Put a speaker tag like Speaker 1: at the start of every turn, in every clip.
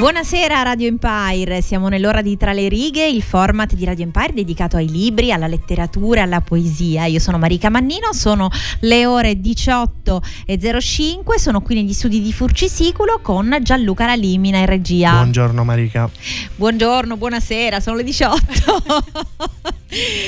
Speaker 1: Buonasera Radio Empire, siamo nell'ora di Tra le righe, il format di Radio Empire dedicato ai libri, alla letteratura alla poesia. Io sono Marica Mannino, sono le ore 18.05, sono qui negli studi di Furcisiculo con Gianluca Lalimina in regia.
Speaker 2: Buongiorno Marica.
Speaker 1: Buongiorno, buonasera, sono le 18.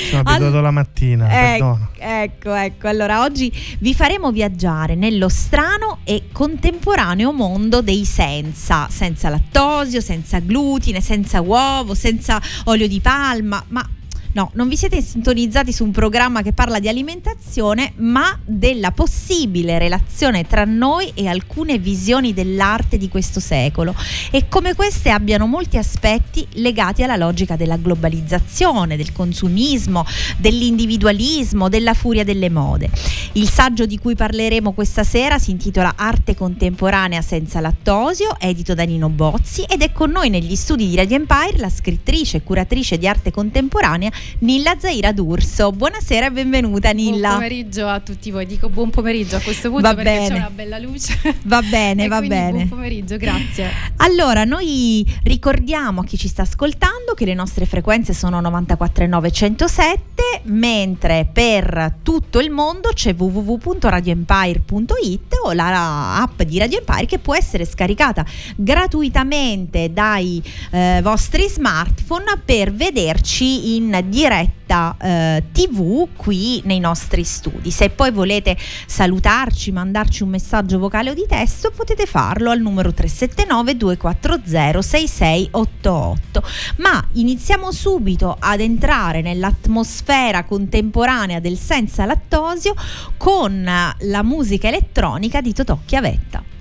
Speaker 2: Sono abituato All- la mattina,
Speaker 1: ecco, ecco, ecco. Allora, oggi vi faremo viaggiare nello strano e contemporaneo mondo dei senza, senza lattosio, senza glutine, senza uovo, senza olio di palma, ma No, non vi siete sintonizzati su un programma che parla di alimentazione, ma della possibile relazione tra noi e alcune visioni dell'arte di questo secolo e come queste abbiano molti aspetti legati alla logica della globalizzazione, del consumismo, dell'individualismo, della furia delle mode. Il saggio di cui parleremo questa sera si intitola Arte contemporanea senza lattosio, edito da Nino Bozzi ed è con noi negli studi di Radio Empire la scrittrice e curatrice di arte contemporanea Nilla Zaira D'Urso. Buonasera e benvenuta Nilla.
Speaker 3: Buon pomeriggio a tutti voi, dico buon pomeriggio a questo punto
Speaker 1: va
Speaker 3: perché
Speaker 1: bene.
Speaker 3: c'è una bella luce.
Speaker 1: Va bene, va bene.
Speaker 3: Buon pomeriggio, grazie.
Speaker 1: Allora, noi ricordiamo a chi ci sta ascoltando che le nostre frequenze sono 94,9 107, mentre per tutto il mondo c'è www.radioempire.it o la app di Radio Empire che può essere scaricata gratuitamente dai eh, vostri smartphone per vederci in diretta eh, tv qui nei nostri studi. Se poi volete salutarci, mandarci un messaggio vocale o di testo, potete farlo al numero 379 240 6688. Ma iniziamo subito ad entrare nell'atmosfera contemporanea del senza lattosio con la musica elettronica di Totò Chiavetta.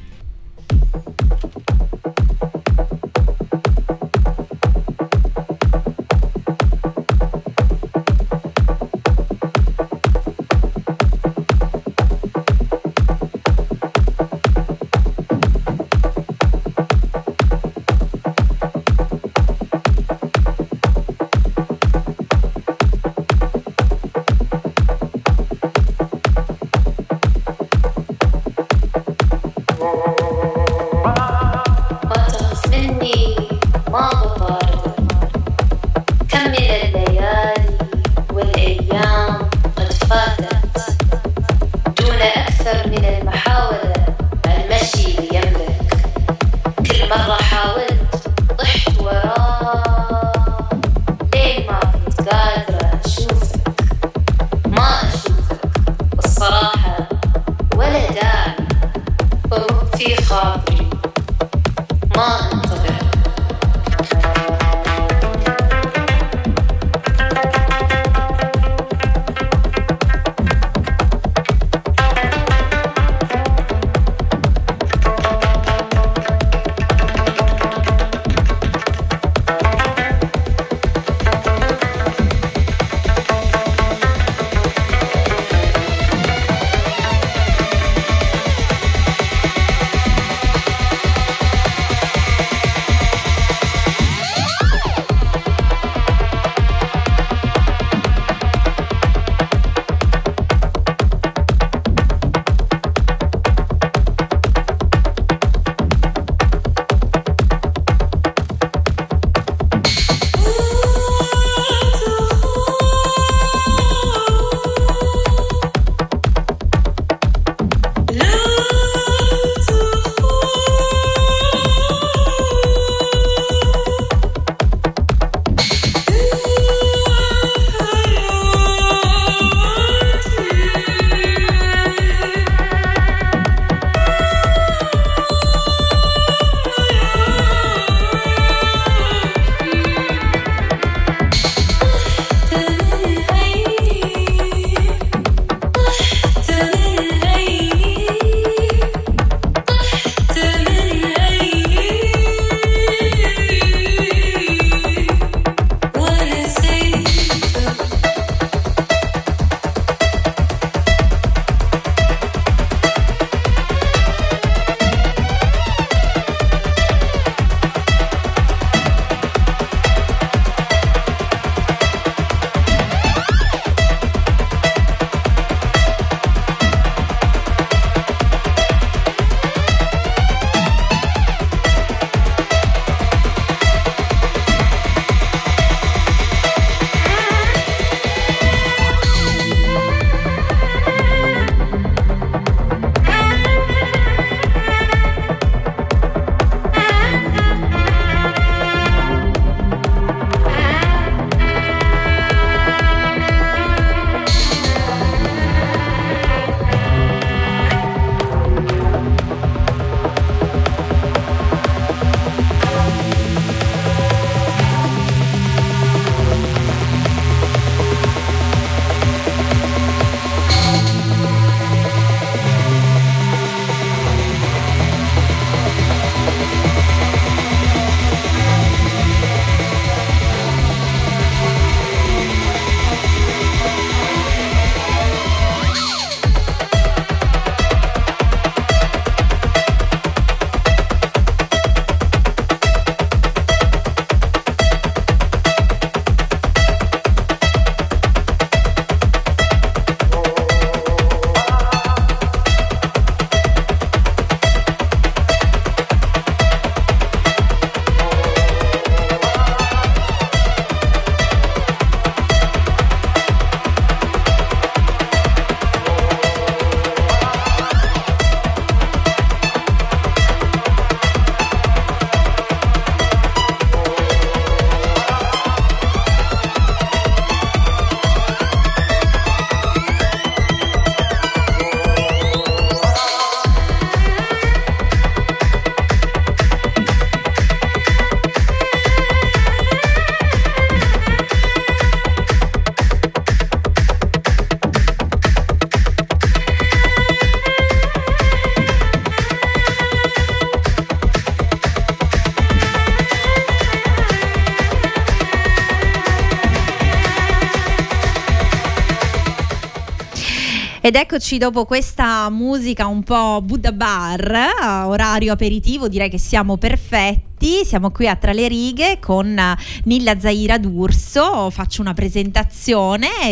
Speaker 1: Ed eccoci dopo questa musica un po' Buddha Bar, eh, orario aperitivo, direi che siamo perfetti. Siamo qui a Tra le righe con Nilla Zaira D'Urso. Faccio una presentazione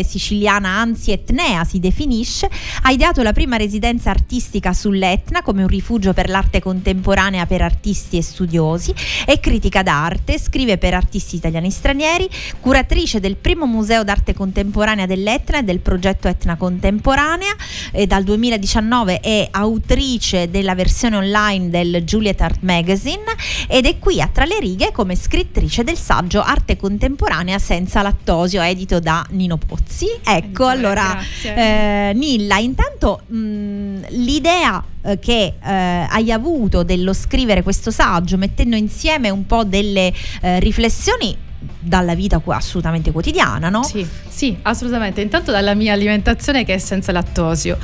Speaker 1: siciliana, anzi etnea si definisce. Ha ideato la prima residenza artistica sull'Etna come un rifugio per l'arte contemporanea per artisti e studiosi. È critica d'arte, scrive per artisti italiani e stranieri, curatrice del primo museo d'arte contemporanea dell'Etna e del progetto Etna Contemporanea. E dal 2019 è autrice della versione online del Juliet Art Magazine ed è qui a Tra le righe come scrittrice del saggio Arte contemporanea senza lattosio, edito da Nino Pozzi. Ecco,
Speaker 3: Editore,
Speaker 1: allora, eh, Nilla, intanto mh, l'idea eh, che eh, hai avuto dello scrivere questo saggio, mettendo insieme un po' delle eh, riflessioni dalla vita assolutamente quotidiana, no?
Speaker 3: Sì, sì, assolutamente. Intanto dalla mia alimentazione che è senza lattosio.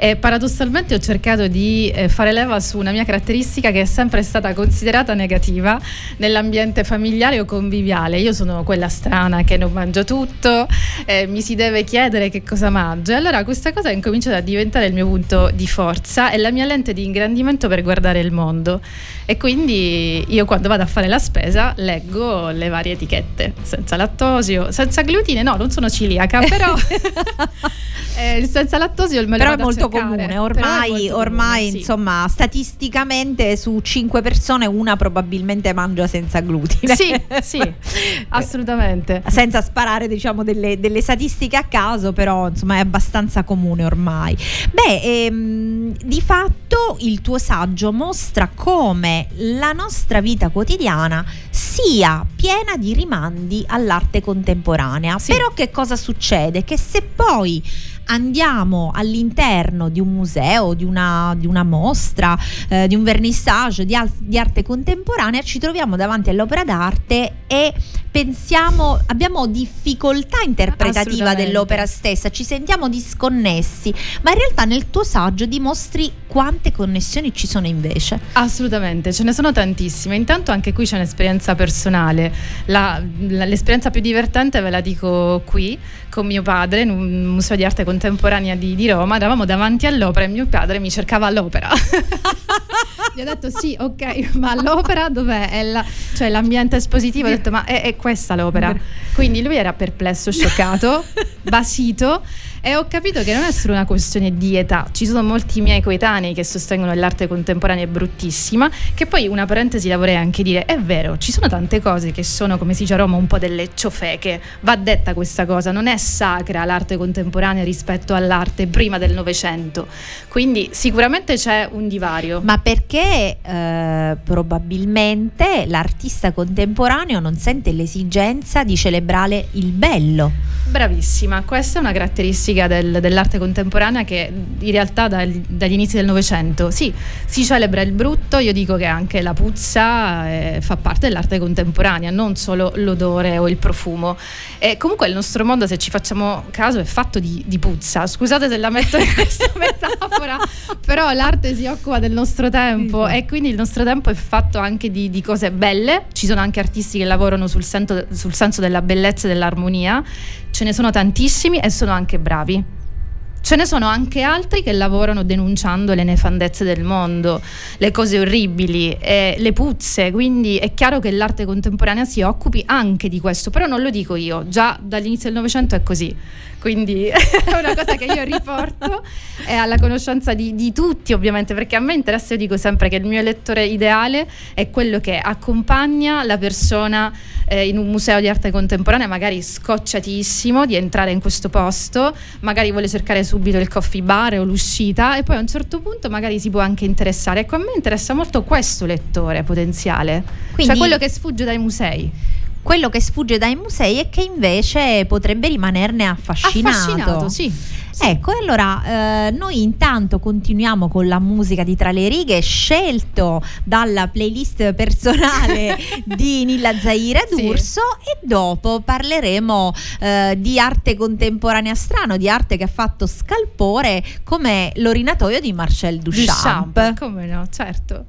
Speaker 3: E paradossalmente ho cercato di eh, fare leva su una mia caratteristica che è sempre stata considerata negativa nell'ambiente familiare o conviviale. Io sono quella strana che non mangia tutto, eh, mi si deve chiedere che cosa mangio. E allora questa cosa è incominciata a diventare il mio punto di forza e la mia lente di ingrandimento per guardare il mondo. E quindi io quando vado a fare la spesa leggo le varie etichette, senza lattosio, senza glutine, no, non sono ciliaca, però eh, il senza lattosio me lo
Speaker 1: Però è molto comune, ormai, ormai
Speaker 3: comune, sì.
Speaker 1: insomma statisticamente su 5 persone una probabilmente mangia senza glutine.
Speaker 3: Sì, sì, assolutamente.
Speaker 1: Senza sparare diciamo delle, delle statistiche a caso, però insomma è abbastanza comune ormai. Beh, ehm, di fatto il tuo saggio mostra come la nostra vita quotidiana sia piena di rimandi all'arte contemporanea.
Speaker 3: Sì.
Speaker 1: Però che cosa succede? Che se poi andiamo all'interno di un museo, di una, di una mostra, eh, di un vernissage di, al- di arte contemporanea, ci troviamo davanti all'opera d'arte e pensiamo, abbiamo difficoltà interpretativa dell'opera stessa, ci sentiamo disconnessi, ma in realtà nel tuo saggio dimostri quante connessioni ci sono invece.
Speaker 3: Assolutamente, ce ne sono tantissime. Intanto anche qui c'è un'esperienza personale. La- la- l'esperienza più divertente ve la dico qui con mio padre in un museo di arte contemporanea di, di Roma. Eravamo davanti all'opera e mio padre mi cercava l'opera. Gli ho detto sì, ok, ma l'opera dov'è? È la- cioè l'ambiente espositivo. Ho detto ma è, è questa l'opera. Quindi lui era perplesso, scioccato, basito. E ho capito che non è solo una questione di età, ci sono molti miei coetanei che sostengono che l'arte contemporanea è bruttissima, che poi una parentesi la vorrei anche dire, è vero, ci sono tante cose che sono, come si dice a Roma, un po' delle ciofeche, va detta questa cosa, non è sacra l'arte contemporanea rispetto all'arte prima del Novecento, quindi sicuramente c'è un divario.
Speaker 1: Ma perché eh, probabilmente l'artista contemporaneo non sente l'esigenza di celebrare il bello?
Speaker 3: Bravissima, questa è una caratteristica del- dell'arte contemporanea che in realtà dal- dagli inizi del Novecento, sì, si celebra il brutto, io dico che anche la puzza eh, fa parte dell'arte contemporanea, non solo l'odore o il profumo. E comunque il nostro mondo, se ci facciamo caso, è fatto di, di puzza. Scusate se la metto in questa metafora, però l'arte si occupa del nostro tempo e quindi il nostro tempo è fatto anche di, di cose belle. Ci sono anche artisti che lavorano sul, sento- sul senso della bellezza e dell'armonia. Ce ne sono tantissimi e sono anche bravi. gravi. Ce ne sono anche altri che lavorano denunciando le nefandezze del mondo, le cose orribili, e le puzze, quindi è chiaro che l'arte contemporanea si occupi anche di questo, però non lo dico io, già dall'inizio del Novecento è così. Quindi è una cosa che io riporto è alla conoscenza di, di tutti ovviamente, perché a me interessa, io dico sempre che il mio lettore ideale è quello che accompagna la persona eh, in un museo di arte contemporanea, magari scocciatissimo di entrare in questo posto, magari vuole cercare subito il coffee bar o l'uscita e poi a un certo punto magari si può anche interessare. Ecco, a me interessa molto questo lettore potenziale,
Speaker 1: Quindi-
Speaker 3: cioè quello che sfugge dai musei.
Speaker 1: Quello che sfugge dai musei e che invece potrebbe rimanerne affascinato.
Speaker 3: Affascinato, sì. Sì.
Speaker 1: Ecco, e allora eh, noi intanto continuiamo con la musica di Tra le righe, scelto dalla playlist personale di Nilla Zaira
Speaker 3: Sì.
Speaker 1: D'Urso e dopo parleremo eh, di arte contemporanea strano, di arte che ha fatto scalpore come l'orinatoio di Marcel Duchamp.
Speaker 3: Duchamp, come no, certo.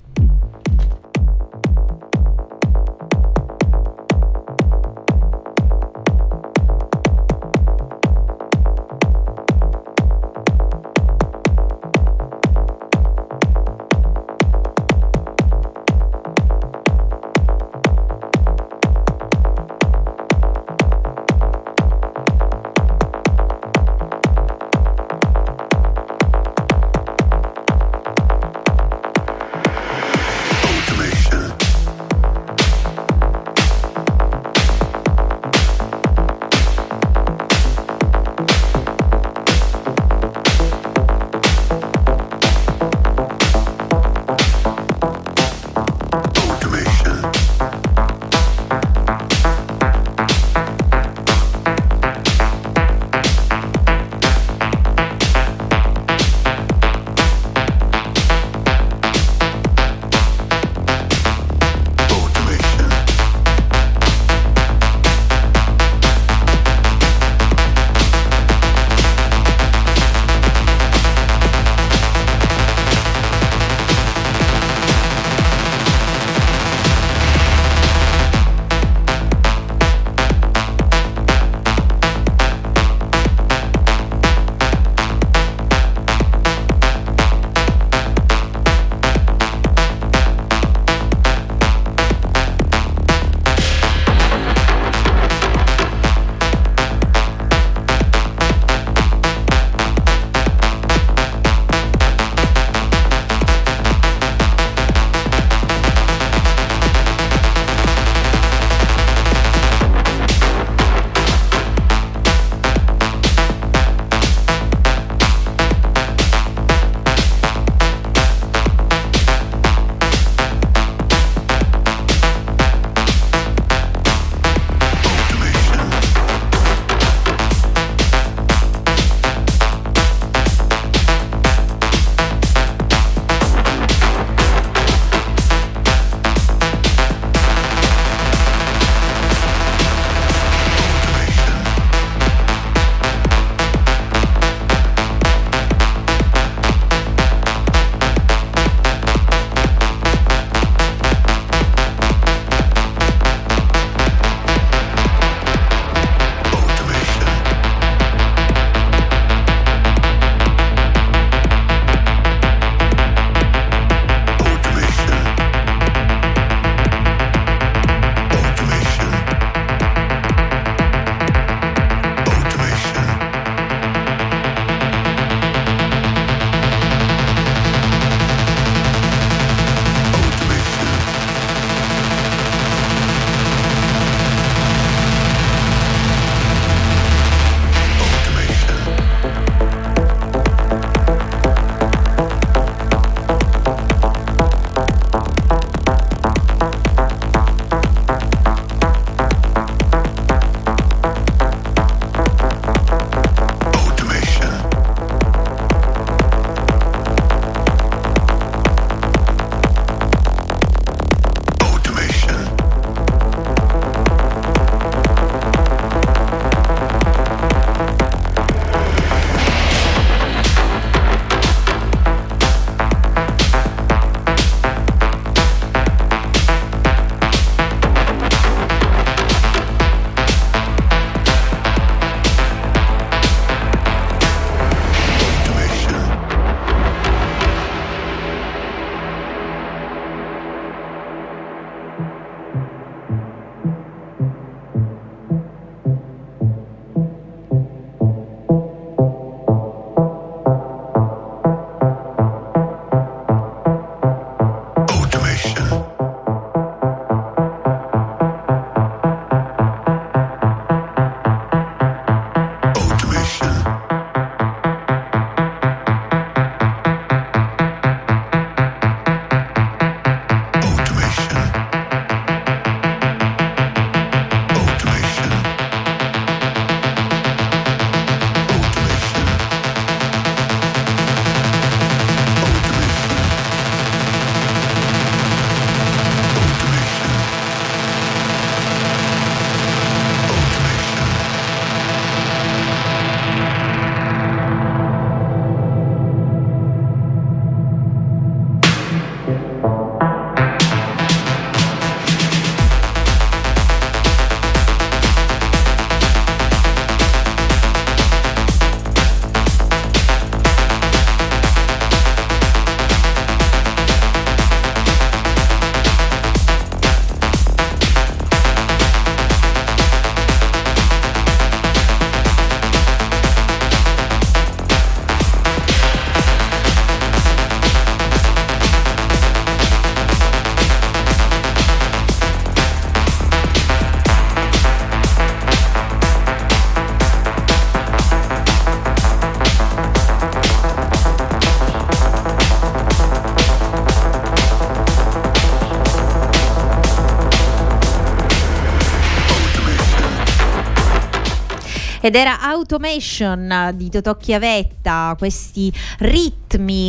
Speaker 1: Ed era Automation di Totò Chiavetta, questi ritmi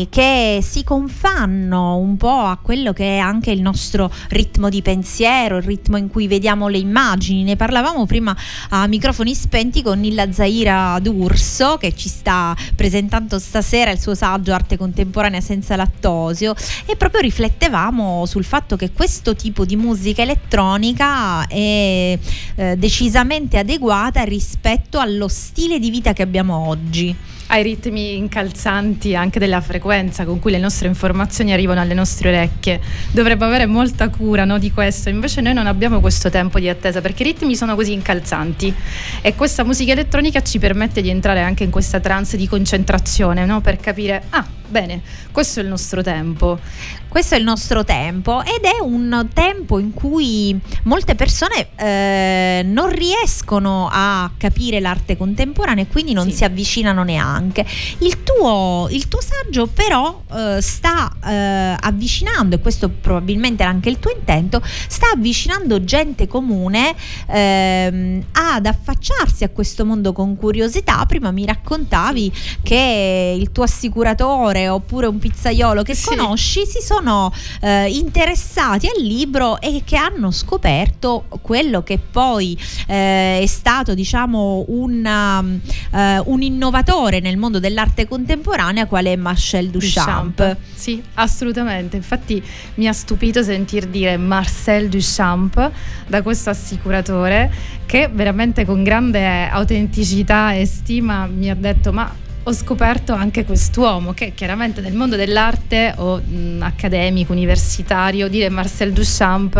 Speaker 1: che si confanno un po' a quello che è anche il nostro ritmo di pensiero, il ritmo in cui vediamo le immagini. Ne parlavamo prima a microfoni spenti con Nilla Zaira D'Urso che ci sta presentando stasera il suo saggio Arte contemporanea senza lattosio e proprio riflettevamo sul fatto che questo tipo di musica elettronica è eh, decisamente adeguata rispetto allo stile di vita che abbiamo oggi
Speaker 3: ai ritmi incalzanti anche della frequenza con cui le nostre informazioni arrivano alle nostre orecchie. Dovremmo avere molta cura no, di questo, invece noi non abbiamo questo tempo di attesa perché i ritmi sono così incalzanti e questa musica elettronica ci permette di entrare anche in questa trance di concentrazione no, per capire, ah, bene, questo è il nostro tempo.
Speaker 1: Questo è il nostro tempo ed è un tempo in cui molte persone eh, non riescono a capire l'arte contemporanea e quindi non sì. si avvicinano neanche. Il tuo, il tuo saggio però eh, sta eh, avvicinando, e questo probabilmente era anche il tuo intento, sta avvicinando gente comune ehm, ad affacciarsi a questo mondo con curiosità. Prima mi raccontavi che il tuo assicuratore oppure un pizzaiolo che sì. conosci si sono eh, interessati al libro e che hanno scoperto quello che poi eh, è stato diciamo un, um, uh, un, innovatore nel mondo dell'arte contemporanea quale è Marcel Duchamp. Duchamp.
Speaker 3: Sì, assolutamente. Infatti mi ha stupito sentir dire Marcel Duchamp da questo assicuratore che veramente con grande autenticità e stima mi ha detto ma ho scoperto anche quest'uomo che chiaramente nel mondo dell'arte o mh, accademico, universitario, dire Marcel Duchamp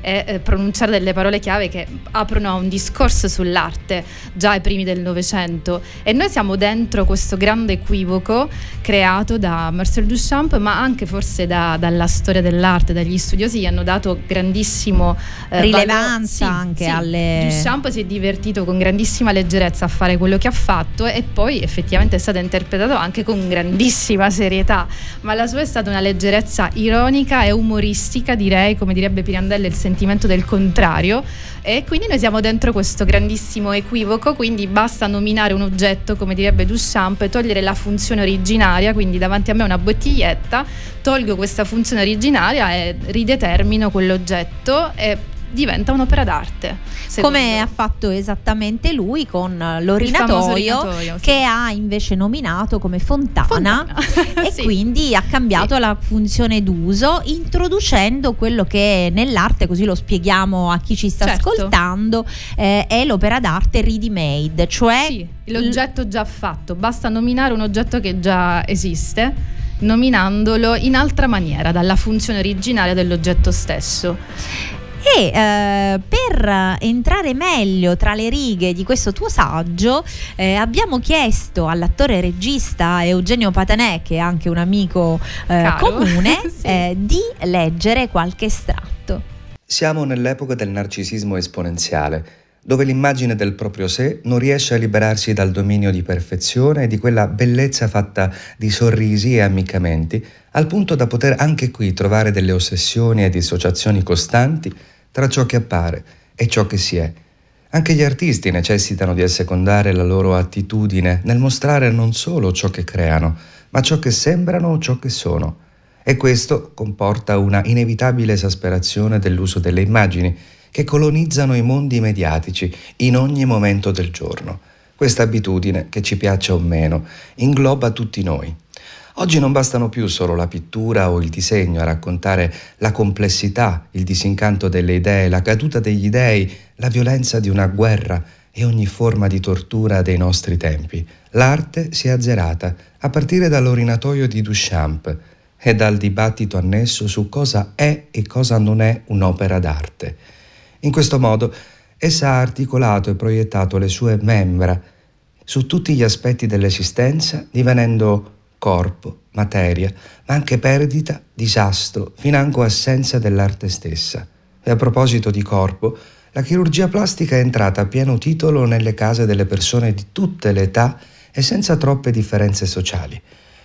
Speaker 3: e eh, pronunciare delle parole chiave che aprono a un discorso sull'arte già ai primi del Novecento. E noi siamo dentro questo grande equivoco creato da Marcel Duchamp ma anche forse da, dalla storia dell'arte, dagli studiosi gli hanno dato grandissimo
Speaker 1: eh, rilevanza
Speaker 3: valo-
Speaker 1: anche
Speaker 3: sì,
Speaker 1: alle...
Speaker 3: Duchamp si è divertito con grandissima leggerezza a fare quello che ha fatto e poi effettivamente è stato interpretato anche con grandissima serietà ma la sua è stata una leggerezza ironica e umoristica direi come direbbe Pirandello il sentimento del contrario. E quindi noi siamo dentro questo grandissimo equivoco, quindi basta nominare un oggetto, come direbbe Duchamp, e togliere la funzione originaria, quindi davanti a me una bottiglietta, tolgo questa funzione originaria e ridetermino quell'oggetto e diventa un'opera d'arte.
Speaker 1: Come ha fatto esattamente lui con l'orinatoio, sì. che ha invece nominato come fontana, fontana. e sì. quindi ha cambiato sì. la funzione d'uso introducendo quello che nell'arte, così lo spieghiamo a chi ci sta certo. ascoltando, eh, è l'opera d'arte ready made, cioè
Speaker 3: l'oggetto già fatto, basta nominare un oggetto che già esiste nominandolo in altra maniera dalla funzione originaria dell'oggetto stesso.
Speaker 1: E eh, per entrare meglio tra le righe di questo tuo saggio eh, abbiamo chiesto all'attore regista Eugenio Patanè, che è anche un amico eh, comune, sì. Eh, di leggere qualche estratto.
Speaker 4: Siamo nell'epoca del narcisismo esponenziale dove l'immagine del proprio sé non riesce a liberarsi dal dominio di perfezione e di quella bellezza fatta di sorrisi e ammiccamenti, al punto da poter anche qui trovare delle ossessioni e dissociazioni costanti tra ciò che appare e ciò che si è. Anche gli artisti necessitano di assecondare la loro attitudine nel mostrare non solo ciò che creano, ma ciò che sembrano o ciò che sono. E questo comporta una inevitabile esasperazione dell'uso delle immagini, che colonizzano i mondi mediatici in ogni momento del giorno. Questa abitudine, che ci piaccia o meno, ingloba tutti noi. Oggi non bastano più solo la pittura o il disegno a raccontare la complessità, il disincanto delle idee, la caduta degli dei, la violenza di una guerra e ogni forma di tortura dei nostri tempi. L'arte si è azzerata, a partire dall'orinatoio di Duchamp e dal dibattito annesso su cosa è e cosa non è un'opera d'arte. In questo modo essa ha articolato e proiettato le sue membra su tutti gli aspetti dell'esistenza, divenendo corpo, materia, ma anche perdita, disastro, financo assenza dell'arte stessa. E a proposito di corpo, la chirurgia plastica è entrata a pieno titolo nelle case delle persone di tutte le età e senza troppe differenze sociali,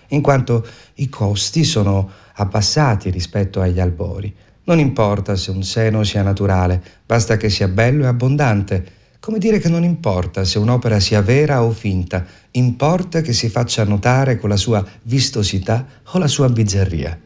Speaker 4: in quanto i costi sono abbassati rispetto agli albori. Non importa se un seno sia naturale, basta che sia bello e abbondante, come dire che non importa se un'opera sia vera o finta, importa che si faccia notare con la sua vistosità o la sua bizzarria.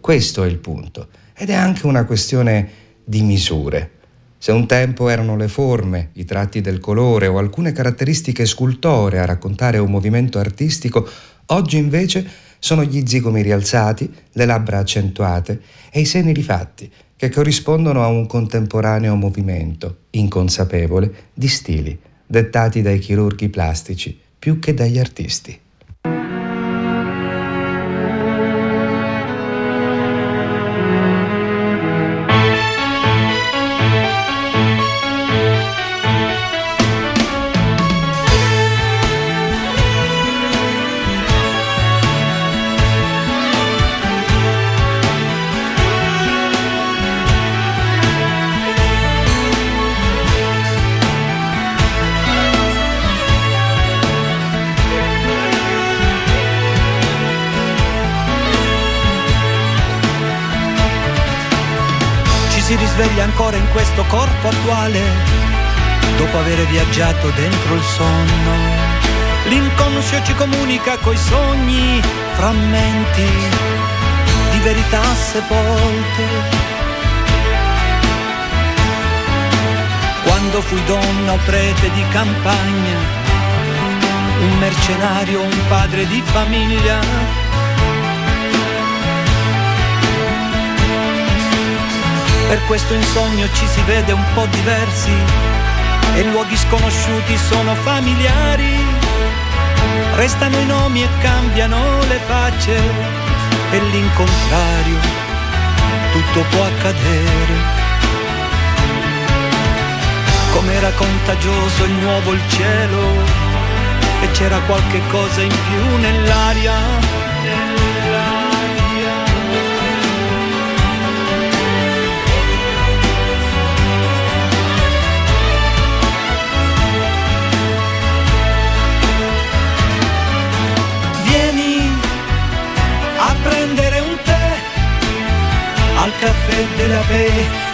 Speaker 4: Questo è il punto, ed è anche una questione di misure. Se un tempo erano le forme, i tratti del colore o alcune caratteristiche scultoree a raccontare un movimento artistico, oggi invece sono gli zigomi rialzati, le labbra accentuate e i seni rifatti, che corrispondono a un contemporaneo movimento, inconsapevole, di stili, dettati dai chirurghi plastici più che dagli artisti.
Speaker 5: Sveglia ancora in questo corpo attuale, dopo aver viaggiato dentro il sonno. L'inconscio ci comunica coi sogni, frammenti di verità sepolte. Quando fui donna o prete di campagna, un mercenario, un padre di famiglia, Per questo in sogno ci si vede un po' diversi e luoghi sconosciuti sono familiari. Restano i nomi e cambiano le facce e l'incontrario tutto può accadere. Com'era contagioso il nuovo il cielo e c'era qualche cosa in più nell'aria caffè della me.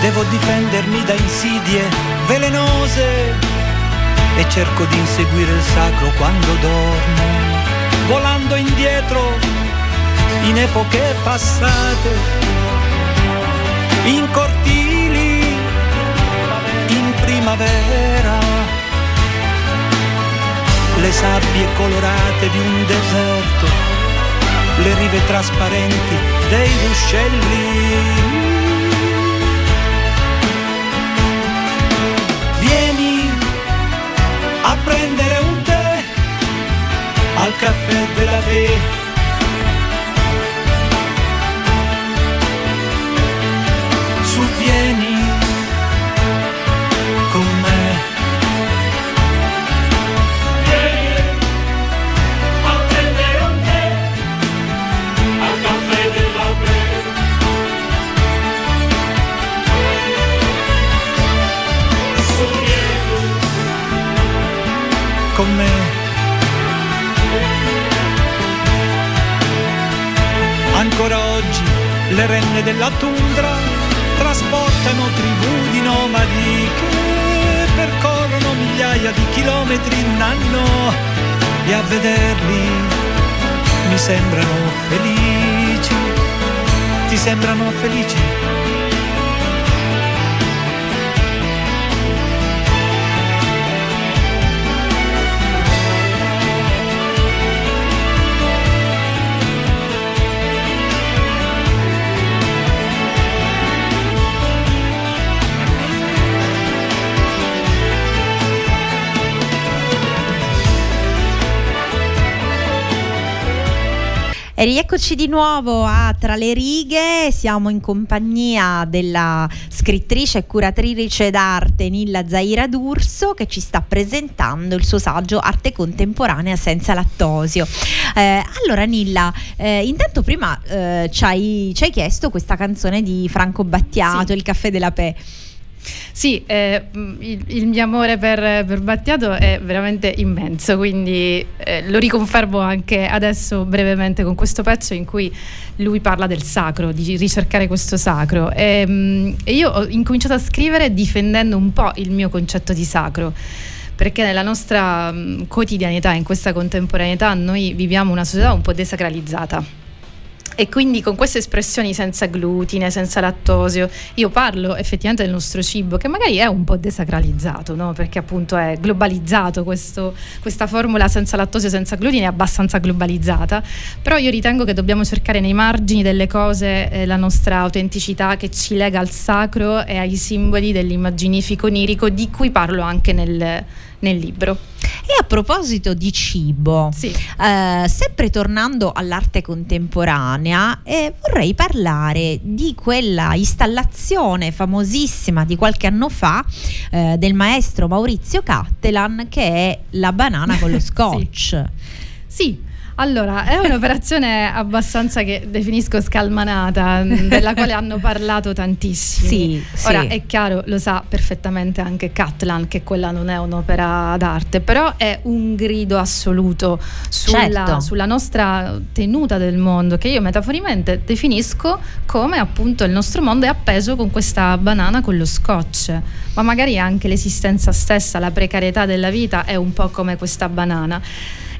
Speaker 5: Devo difendermi da insidie velenose e cerco di inseguire il sacro quando dormo, volando indietro in epoche passate, in cortili, in primavera, le sabbie colorate di un deserto, le rive trasparenti dei ruscelli prendere un tè al caffè della Ve. Suvvieni con le renne della tundra trasportano tribù di nomadi che percorrono migliaia di chilometri in un anno e a vederli mi sembrano felici. Ti sembrano felici?
Speaker 1: E rieccoci di nuovo a Tra le righe, siamo in compagnia della scrittrice e curatrice d'arte Nilla Zaira D'Urso che ci sta presentando il suo saggio Arte contemporanea senza lattosio. Eh, allora Nilla, eh, intanto prima eh, ci, hai, ci, hai, chiesto questa canzone di Franco Battiato, sì. Il caffè della Pe.
Speaker 3: Sì, eh, il, il, mio amore per, per, Battiato è veramente immenso, quindi eh, lo riconfermo anche adesso brevemente con questo pezzo in cui lui parla del sacro, di ricercare questo sacro. E, mm, e io ho incominciato a scrivere difendendo un po' il mio concetto di sacro perché nella nostra mm, quotidianità, in questa contemporaneità, noi viviamo una società un po' desacralizzata e quindi con queste espressioni senza glutine, senza lattosio, io parlo effettivamente del nostro cibo che magari è un po' desacralizzato, no? perché appunto è globalizzato, questo, questa formula senza lattosio, senza glutine è abbastanza globalizzata, però io ritengo che dobbiamo cercare nei margini delle cose eh, la nostra autenticità che ci lega al sacro e ai simboli dell'immaginifico onirico di cui parlo anche nel, nel libro.
Speaker 1: E a proposito di cibo, sì. eh, sempre tornando all'arte contemporanea, eh, vorrei parlare di quella installazione famosissima di qualche anno fa eh, del maestro Maurizio Cattelan che è la banana con lo scotch.
Speaker 3: sì. sì. Allora, è un'operazione abbastanza che definisco scalmanata, della quale hanno parlato tantissimo. Sì, Ora sì. è chiaro, lo sa perfettamente anche Catlan che quella non è un'opera d'arte, però è un grido assoluto sulla, certo. sulla nostra tenuta del mondo, che io metaforicamente definisco come appunto il nostro mondo è appeso con questa banana con lo scotch, ma magari anche l'esistenza stessa, la precarietà della vita è un po' come questa banana.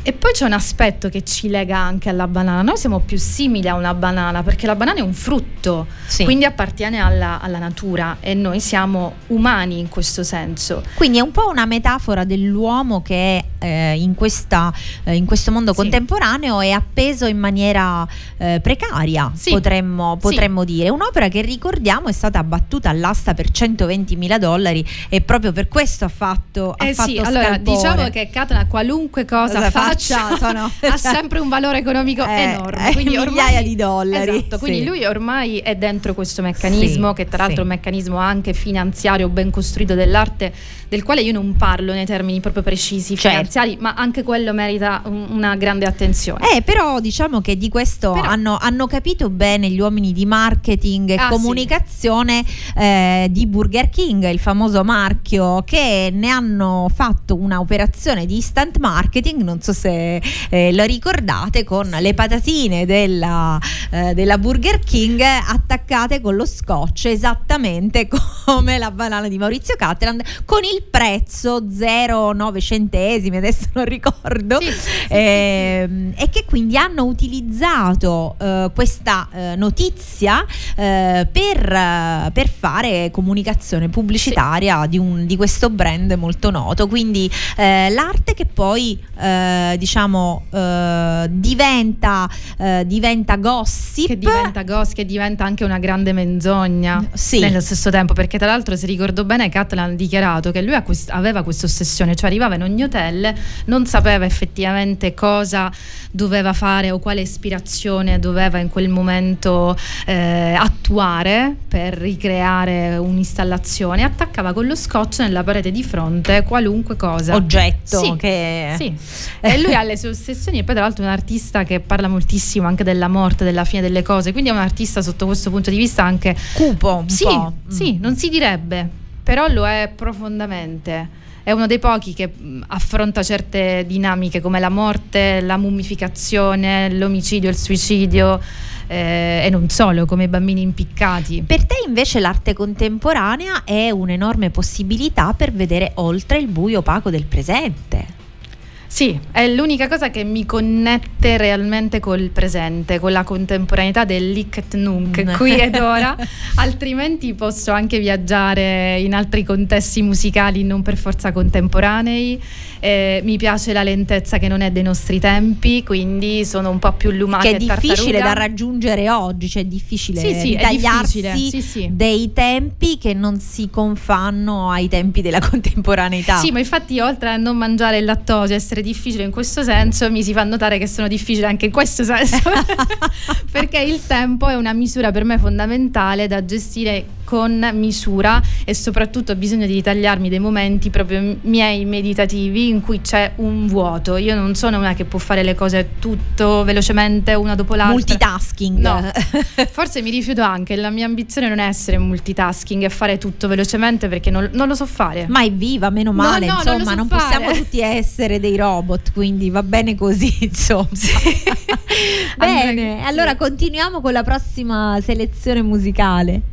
Speaker 3: E poi c'è un aspetto che ci lega anche alla banana. Noi siamo più simili a una banana perché la banana è un frutto, sì. quindi appartiene alla, alla, natura e noi siamo umani in questo senso.
Speaker 1: Quindi è un po' una metafora dell'uomo che eh, in, questa, eh, in, questo mondo sì. contemporaneo è appeso in maniera eh, precaria, sì. potremmo, potremmo dire. Un'opera che ricordiamo è stata abbattuta all'asta per 120 mila dollari e proprio per questo ha fatto, ha
Speaker 3: eh
Speaker 1: fatto
Speaker 3: sì, allora diciamo che Catana qualunque cosa, cosa fa facciato no? ha sempre un valore economico eh, enorme.
Speaker 1: Quindi ormai, migliaia di dollari.
Speaker 3: Esatto, quindi sì. lui ormai è dentro questo meccanismo, sì, che tra l'altro sì. è un meccanismo anche finanziario ben costruito dell'arte, del quale io non parlo nei termini proprio precisi certo. finanziari, ma anche quello merita un, una grande attenzione.
Speaker 1: Eh, però diciamo che di questo però, hanno, hanno, capito bene gli uomini di marketing e ah, comunicazione eh, di Burger King, il famoso marchio, che ne hanno fatto un'operazione di instant marketing, non so se eh, lo ricordate, con le patatine della, eh, della, Burger King attaccate con lo scotch, esattamente come la banana di Maurizio Catteland, con il prezzo 0,9 centesimi, adesso non ricordo, sì, sì, eh, sì, e che quindi hanno utilizzato eh, questa eh, notizia eh, per, per, fare comunicazione pubblicitaria di, un, di, questo brand molto noto. Quindi l'arte che poi eh, diciamo eh, diventa, eh, diventa gossip
Speaker 3: che diventa gossip che diventa anche una grande menzogna sì. nello stesso tempo perché tra l'altro se ricordo bene Catlan ha dichiarato che lui aveva questa ossessione cioè arrivava in ogni hotel non sapeva effettivamente cosa doveva fare o quale ispirazione doveva in quel momento eh, attuare per ricreare un'installazione. Attaccava con lo scotch nella parete di fronte qualunque cosa.
Speaker 1: Oggetto
Speaker 3: sì,
Speaker 1: che
Speaker 3: sì. e lui ha le sue ossessioni. E poi tra l'altro è un artista che parla moltissimo anche della morte, della fine delle cose, quindi è un artista sotto questo punto di vista anche
Speaker 1: cupo, un
Speaker 3: sì,
Speaker 1: po'.
Speaker 3: Sì, non si direbbe, però lo è profondamente è uno dei pochi che affronta certe dinamiche come la morte, la mummificazione, l'omicidio, il suicidio eh, e non solo, come i bambini impiccati.
Speaker 1: Per te invece l'arte contemporanea è un'enorme possibilità per vedere oltre il buio opaco del presente.
Speaker 3: Sì, è l'unica cosa che mi connette realmente col presente, con la contemporaneità dell'Icket Nunc, mm. qui ed ora, altrimenti posso anche viaggiare in altri contesti musicali non per forza contemporanei. Eh, mi piace la lentezza che non è dei nostri tempi, quindi sono un po' più lumata.
Speaker 1: Che è difficile da raggiungere oggi, cioè è difficile sì, sì, ritagliarsi è difficile. Sì, dei tempi che non si confanno ai tempi della contemporaneità.
Speaker 3: Sì, ma infatti oltre a non mangiare il lattosio, essere difficile in questo senso, mi si fa notare che sono difficile anche in questo senso, perché il tempo è una misura per me fondamentale da gestire con misura e soprattutto ho bisogno di ritagliarmi dei momenti proprio miei meditativi in cui c'è un vuoto. Io non sono una che può fare le cose tutto velocemente una dopo l'altra.
Speaker 1: Multitasking.
Speaker 3: No, forse mi rifiuto anche, la mia ambizione non è essere multitasking e fare tutto velocemente perché non, non lo so fare.
Speaker 1: Ma è viva, meno male,
Speaker 3: no, no,
Speaker 1: insomma,
Speaker 3: non, so
Speaker 1: non possiamo tutti essere dei robot, quindi va bene così, insomma. bene,
Speaker 3: Andrei-
Speaker 1: allora continuiamo con la prossima selezione musicale.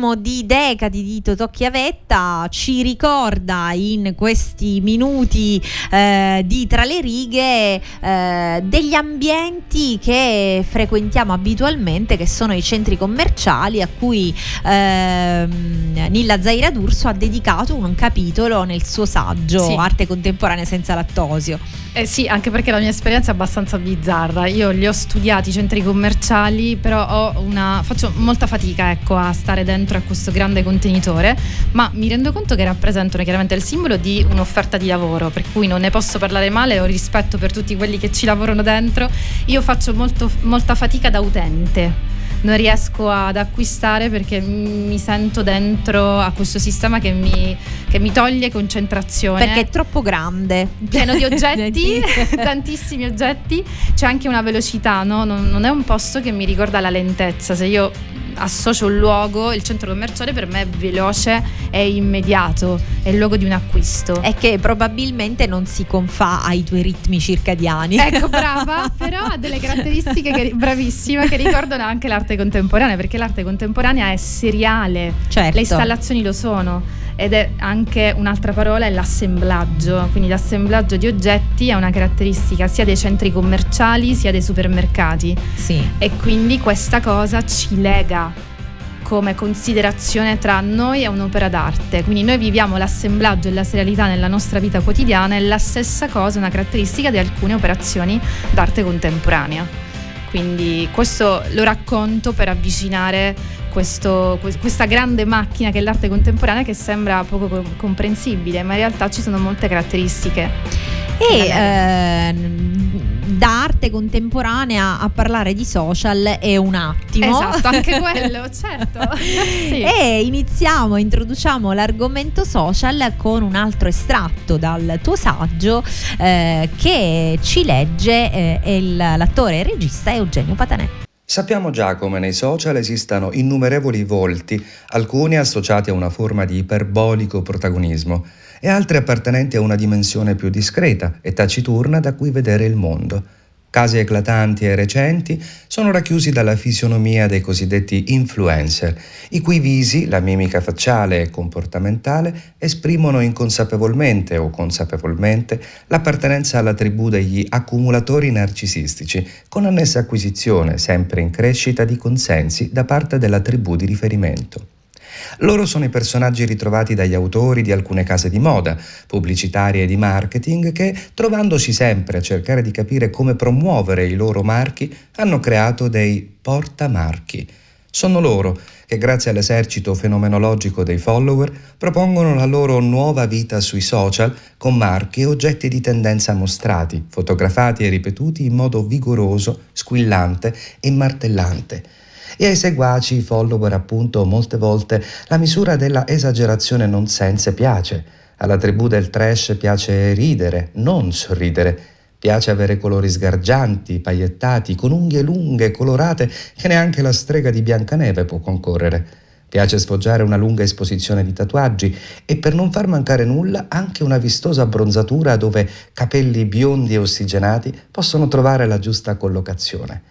Speaker 1: Ritmo di decadi di Totò Chiavetta ci ricorda in questi minuti eh, di tra le righe eh, degli ambienti che frequentiamo abitualmente, che sono i centri commerciali a cui eh, Nilla Zaira D'Urso ha dedicato un capitolo nel suo saggio sì. Arte contemporanea senza lattosio.
Speaker 3: Eh sì, anche perché la mia esperienza è abbastanza bizzarra. Io li ho studiati i centri commerciali, però una, faccio molta fatica ecco, a stare dentro a questo grande contenitore, ma mi rendo conto che rappresentano chiaramente il simbolo di un'offerta di lavoro, per cui non ne posso parlare male, ho rispetto per tutti quelli che ci lavorano dentro. Io faccio molto, molta fatica da utente non riesco ad acquistare perché mi sento dentro a questo sistema che mi, che mi toglie concentrazione.
Speaker 1: Perché è troppo grande.
Speaker 3: Pieno di oggetti, tantissimi oggetti. C'è anche una velocità, no? non, non è un posto che mi ricorda la lentezza. Se io associo un luogo, il centro commerciale per me è veloce e immediato, è il luogo di un acquisto.
Speaker 1: E che probabilmente non si confà ai tuoi ritmi circadiani.
Speaker 3: Ecco, brava, però ha delle caratteristiche che, bravissima che ricordano anche l'arte contemporanea, perché l'arte contemporanea è seriale, certo. le installazioni lo sono ed è anche un'altra parola è l'assemblaggio, quindi l'assemblaggio di oggetti è una caratteristica sia dei centri commerciali sia dei supermercati.
Speaker 1: Sì.
Speaker 3: E quindi questa cosa ci lega come considerazione tra noi e un'opera d'arte. Quindi noi viviamo l'assemblaggio e la serialità nella nostra vita quotidiana e la stessa cosa è una caratteristica di alcune operazioni d'arte contemporanea. Quindi questo lo racconto per avvicinare questo, questa grande macchina che è l'arte contemporanea che sembra poco comprensibile, ma in realtà ci sono molte caratteristiche.
Speaker 1: E eh, da arte contemporanea a parlare di social è un attimo.
Speaker 3: Esatto, anche quello, certo.
Speaker 1: sì. E iniziamo, introduciamo l'argomento social con un altro estratto dal tuo saggio eh, che ci legge eh, l'attore e regista Eugenio Patanè.
Speaker 4: Sappiamo già come nei social esistano innumerevoli volti, alcuni associati a una forma di iperbolico protagonismo e altri appartenenti a una dimensione più discreta e taciturna da cui vedere il mondo. Casi eclatanti e recenti sono racchiusi dalla fisionomia dei cosiddetti influencer, i cui visi, la mimica facciale e comportamentale esprimono inconsapevolmente o consapevolmente l'appartenenza alla tribù degli accumulatori narcisistici, con annessa acquisizione sempre in crescita di consensi da parte della tribù di riferimento. Loro sono i personaggi ritrovati dagli autori di alcune case di moda, pubblicitarie e di marketing che, trovandosi sempre a cercare di capire come promuovere i loro marchi, hanno creato dei portamarchi. Sono loro che grazie all'esercito fenomenologico dei follower propongono la loro nuova vita sui social con marchi e oggetti di tendenza mostrati, fotografati e ripetuti in modo vigoroso, squillante e martellante e ai seguaci, follower appunto, molte volte la misura della esagerazione non sense piace. Alla tribù del trash piace ridere, non sorridere. Piace avere colori sgargianti, paiettati, con unghie lunghe, colorate, che neanche la strega di Biancaneve può concorrere. Piace sfoggiare una lunga esposizione di tatuaggi e per non far mancare nulla anche una vistosa abbronzatura dove capelli biondi e ossigenati possono trovare la giusta collocazione.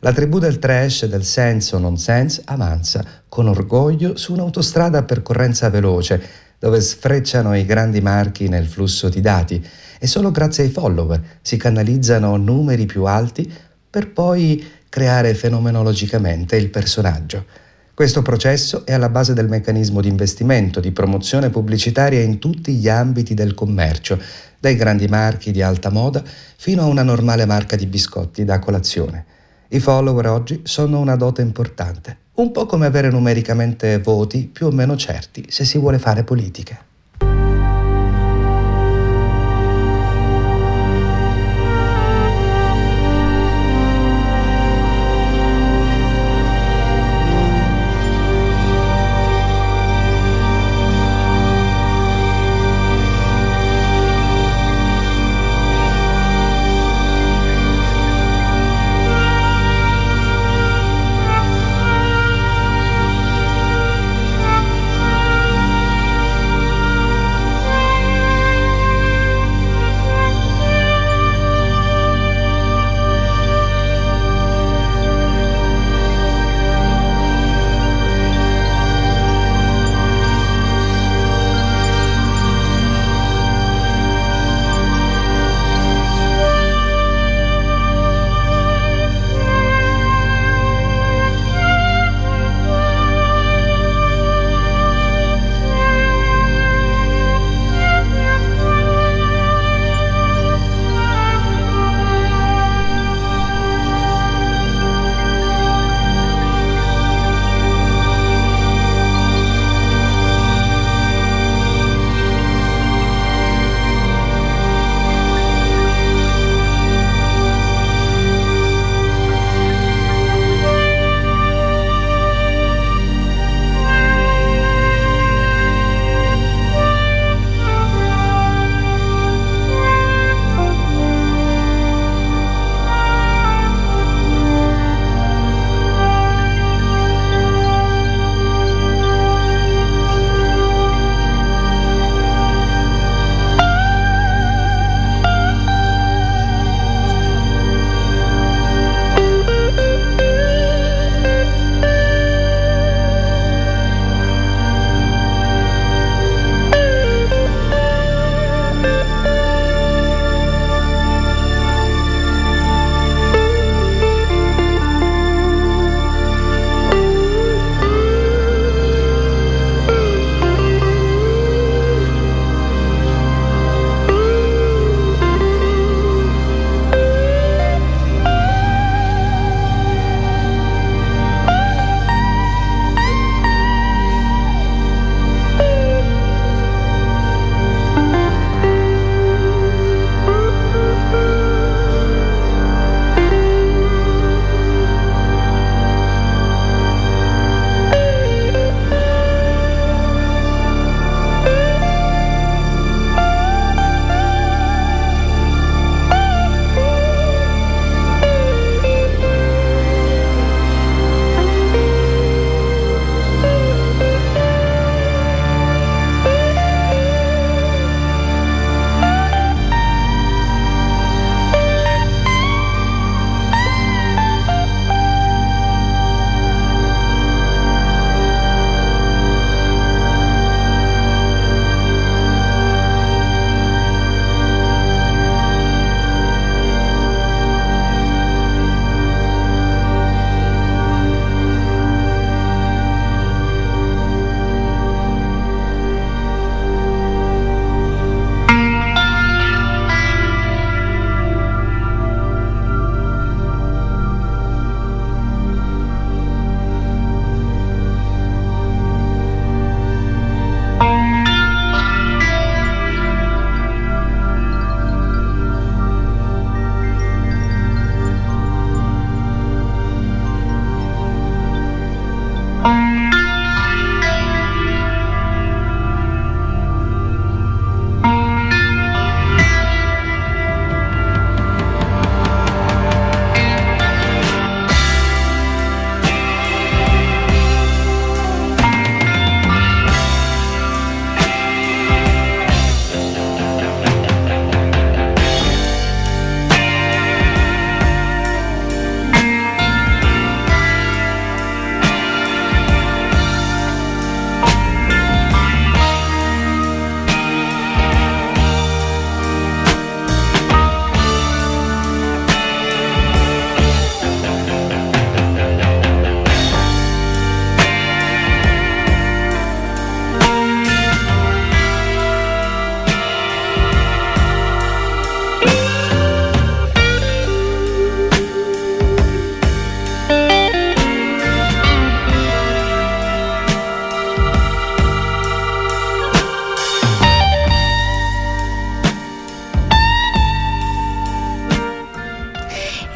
Speaker 4: La tribù del trash del sense o nonsense avanza con orgoglio su un'autostrada a percorrenza veloce dove sfrecciano i grandi marchi nel flusso di dati e solo grazie ai follower si canalizzano numeri più alti per poi creare fenomenologicamente il personaggio. Questo processo è alla base del meccanismo di investimento, di promozione pubblicitaria in tutti gli ambiti del commercio, dai grandi marchi di alta moda fino a una normale marca di biscotti da colazione. I follower oggi sono una dote importante, un po' come avere numericamente voti più o meno certi se si vuole fare politica.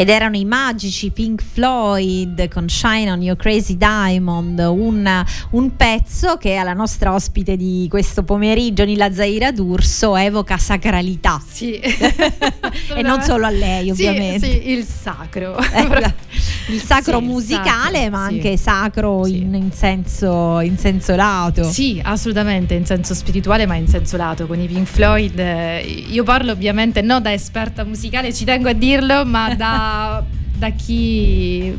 Speaker 1: Ed erano i magici Pink Floyd con Shine on Your Crazy Diamond, un, un pezzo che alla nostra ospite di questo pomeriggio, Nila Zaira D'Urso, evoca sacralità.
Speaker 3: Sì.
Speaker 1: e non solo a lei, ovviamente.
Speaker 3: Sì, sì il sacro.
Speaker 1: Eh, il sacro
Speaker 3: Sì,
Speaker 1: musicale,
Speaker 3: sacro,
Speaker 1: ma
Speaker 3: sì.
Speaker 1: anche sacro
Speaker 3: Sì.
Speaker 1: in, in senso, in senso lato.
Speaker 3: Sì, assolutamente, in senso spirituale, ma in senso lato. Con i Pink Floyd, eh, io parlo ovviamente non da esperta musicale, ci tengo a dirlo, ma da, da chi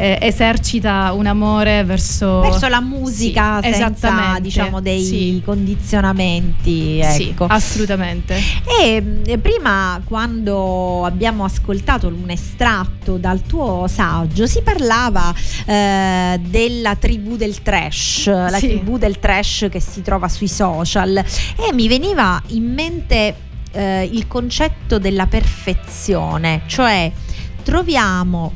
Speaker 3: eh, esercita un amore verso,
Speaker 1: Verso la musica
Speaker 3: Sì,
Speaker 1: senza
Speaker 3: esattamente,
Speaker 1: diciamo dei
Speaker 3: sì.
Speaker 1: condizionamenti.
Speaker 3: Sì,
Speaker 1: Ecco.
Speaker 3: assolutamente.
Speaker 1: E eh, prima, quando abbiamo ascoltato un estratto dal tuo saggio, si parlava eh, della tribù del trash, la
Speaker 3: Sì.
Speaker 1: tribù del trash che si trova sui social, e mi veniva in mente eh, il concetto della perfezione, cioè troviamo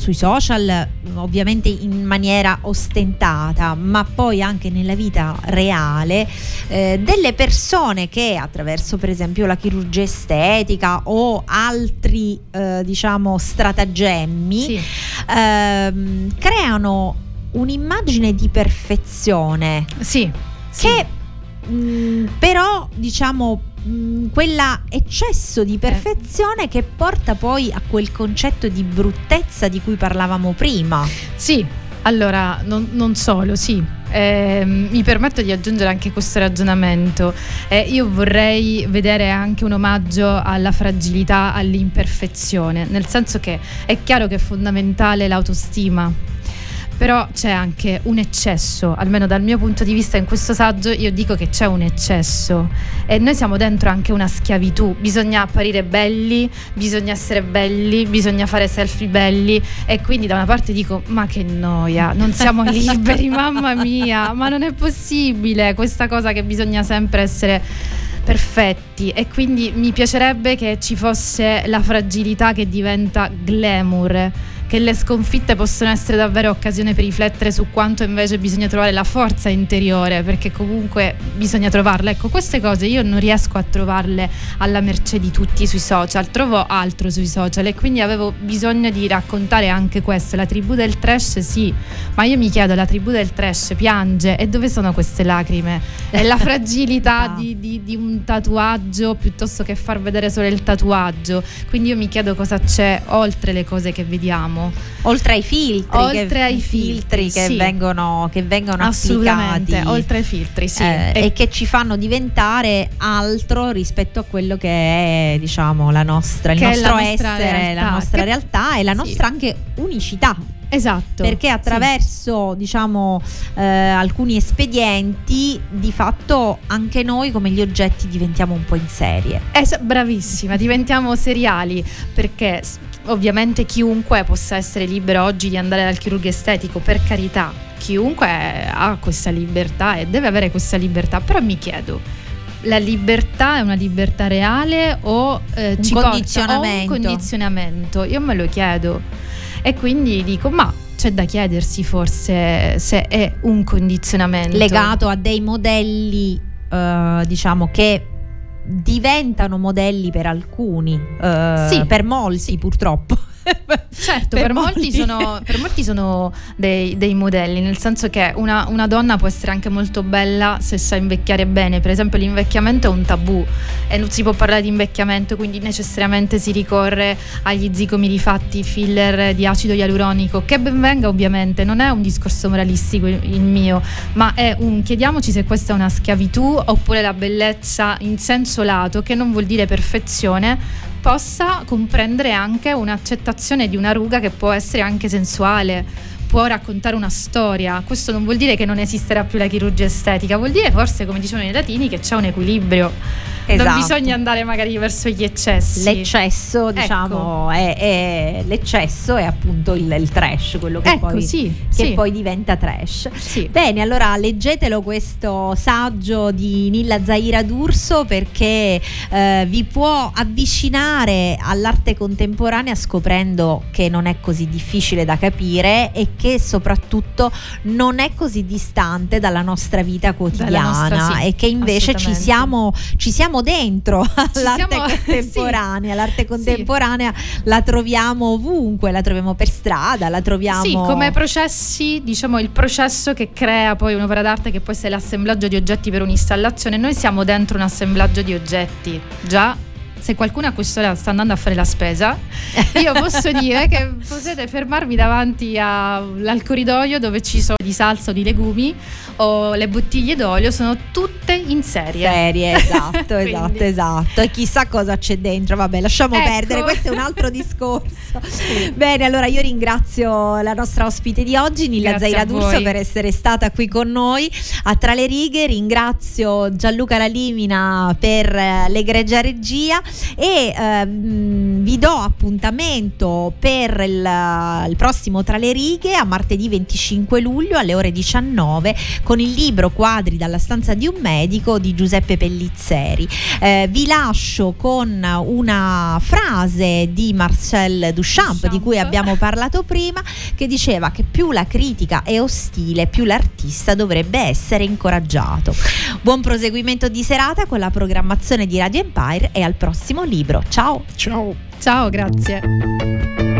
Speaker 1: sui social ovviamente in maniera ostentata ma poi anche nella vita reale eh, delle persone che attraverso per esempio la chirurgia estetica o altri eh, diciamo stratagemmi
Speaker 3: Sì,
Speaker 1: ehm, creano un'immagine di perfezione
Speaker 3: sì, sì.
Speaker 1: che mh, però diciamo mh, quella eccesso di perfezione che porta poi a quel concetto di bruttezza di cui parlavamo prima.
Speaker 3: Sì, allora non, non solo, sì. Ehm, mi permetto di aggiungere anche questo ragionamento. Eh, io vorrei vedere anche un omaggio alla fragilità, all'imperfezione, nel senso che è chiaro che è fondamentale l'autostima. Però c'è anche un eccesso, almeno dal mio punto di vista in questo saggio io dico che c'è un eccesso. E noi siamo dentro anche una schiavitù, bisogna apparire belli, bisogna essere belli, bisogna fare selfie belli. E quindi da una parte dico ma che noia, non siamo liberi, mamma mia, ma non è possibile questa cosa che bisogna sempre essere perfetti. E quindi mi piacerebbe che ci fosse la fragilità che diventa glamour che le sconfitte possono essere davvero occasione per riflettere su quanto invece bisogna trovare la forza interiore, perché comunque bisogna trovarla. Ecco, queste cose io non riesco a trovarle alla mercé di tutti sui social, trovo altro sui social e quindi avevo bisogno di raccontare anche questo. La tribù del trash sì, ma io mi chiedo, la tribù del trash piange e dove sono queste lacrime? È la fragilità
Speaker 1: Ah.
Speaker 3: di, di- di un tatuaggio piuttosto che far vedere solo il tatuaggio. Quindi io mi chiedo cosa c'è oltre le cose che vediamo.
Speaker 1: Oltre ai filtri,
Speaker 3: Oltre
Speaker 1: che,
Speaker 3: ai
Speaker 1: filtri
Speaker 3: filtri,
Speaker 1: che,
Speaker 3: sì.
Speaker 1: vengono, che vengono
Speaker 3: Assolutamente,
Speaker 1: applicati.
Speaker 3: oltre ai filtri, sì.
Speaker 1: eh,
Speaker 3: E-
Speaker 1: e che ci fanno diventare altro rispetto a quello che è diciamo la nostra, il
Speaker 3: è la
Speaker 1: nostro
Speaker 3: nostra
Speaker 1: essere,
Speaker 3: realtà.
Speaker 1: la nostra
Speaker 3: Che-
Speaker 1: realtà e la
Speaker 3: sì.
Speaker 1: nostra anche unicità
Speaker 3: esatto.
Speaker 1: perché
Speaker 3: sì.
Speaker 1: attraverso diciamo eh, alcuni espedienti di fatto anche noi come gli oggetti diventiamo un po' in serie
Speaker 3: Es- bravissima, diventiamo seriali perché ovviamente chiunque possa essere libero oggi di andare dal chirurgo estetico, per carità, chiunque ha questa libertà e deve avere questa libertà, però mi chiedo, la libertà è una libertà reale o eh,
Speaker 1: Un
Speaker 3: ci porta-
Speaker 1: condizionamento.
Speaker 3: un condizionamento? Io me lo chiedo e quindi dico, ma c'è da chiedersi forse se è un condizionamento
Speaker 1: legato a dei modelli eh, diciamo che diventano modelli per alcuni eh,
Speaker 3: Sì.
Speaker 1: per molti purtroppo
Speaker 3: Certo, per, molti sono, per molti sono dei, dei modelli, nel senso che una, una donna può essere anche molto bella se sa invecchiare bene. Per esempio, l'invecchiamento è un tabù e non si può parlare di invecchiamento, quindi necessariamente si ricorre agli zigomi rifatti, filler di acido ialuronico, che ben venga ovviamente, non è un discorso moralistico il mio, ma è un chiediamoci se questa è una schiavitù oppure la bellezza in senso lato, che non vuol dire perfezione, possa comprendere anche un'accettazione di una ruga che può essere anche sensuale, può raccontare una storia. Questo non vuol dire che non esisterà più la chirurgia estetica, vuol dire forse, come dicevano i latini, che c'è un equilibrio. Non
Speaker 1: Esatto.
Speaker 3: bisogna andare magari verso gli eccessi.
Speaker 1: l'eccesso diciamo è, è- l'eccesso è appunto il, il trash quello che,
Speaker 3: Ecco,
Speaker 1: poi,
Speaker 3: sì,
Speaker 1: che
Speaker 3: sì.
Speaker 1: poi diventa trash
Speaker 3: Sì.
Speaker 1: Bene, allora leggetelo questo saggio di Nilla Zaira D'Urso perché eh, vi può avvicinare all'arte contemporanea scoprendo che non è così difficile da capire e che soprattutto non è così distante dalla nostra vita quotidiana
Speaker 3: nostra, sì,
Speaker 1: e che invece ci siamo, ci siamo dentro all'arte
Speaker 6: siamo-
Speaker 1: contemporanea.
Speaker 6: sì.
Speaker 1: L'arte contemporanea la troviamo ovunque, la troviamo per strada, la troviamo.
Speaker 6: Sì, come processi, diciamo il processo che crea poi un'opera d'arte che poi è l'assemblaggio di oggetti per un'installazione. Noi siamo dentro un assemblaggio di oggetti. Già, se qualcuno a quest'ora sta andando a fare la spesa, io posso dire che potete fermarvi davanti al corridoio dove ci sono di salsa o di legumi o le bottiglie d'olio, sono tutte in serie.
Speaker 1: Serie, esatto, esatto, esatto. E chissà cosa c'è dentro. Vabbè, lasciamo
Speaker 6: Ecco.
Speaker 1: perdere, questo è un altro discorso. Bene, allora io ringrazio la nostra ospite di oggi, Nilla Zaira D'Urso, per essere stata qui con noi a Tra le righe. Ringrazio Gianluca Lalimina per eh, l'egregia regia e ehm, vi do appuntamento per il, il prossimo Tra le righe a martedì 25 luglio alle ore 19 con il libro Quadri dalla stanza di un medico di Giuseppe Pellizzeri. Eh, vi lascio con una frase di Marcel Duchamp,
Speaker 6: Duchamp.
Speaker 1: di cui abbiamo parlato prima, che diceva che più la critica è ostile, più l'artista dovrebbe essere incoraggiato. Buon proseguimento di serata con la programmazione di Radio Empire e al prossimo libro. Ciao!
Speaker 2: Ciao.
Speaker 6: Ciao, grazie.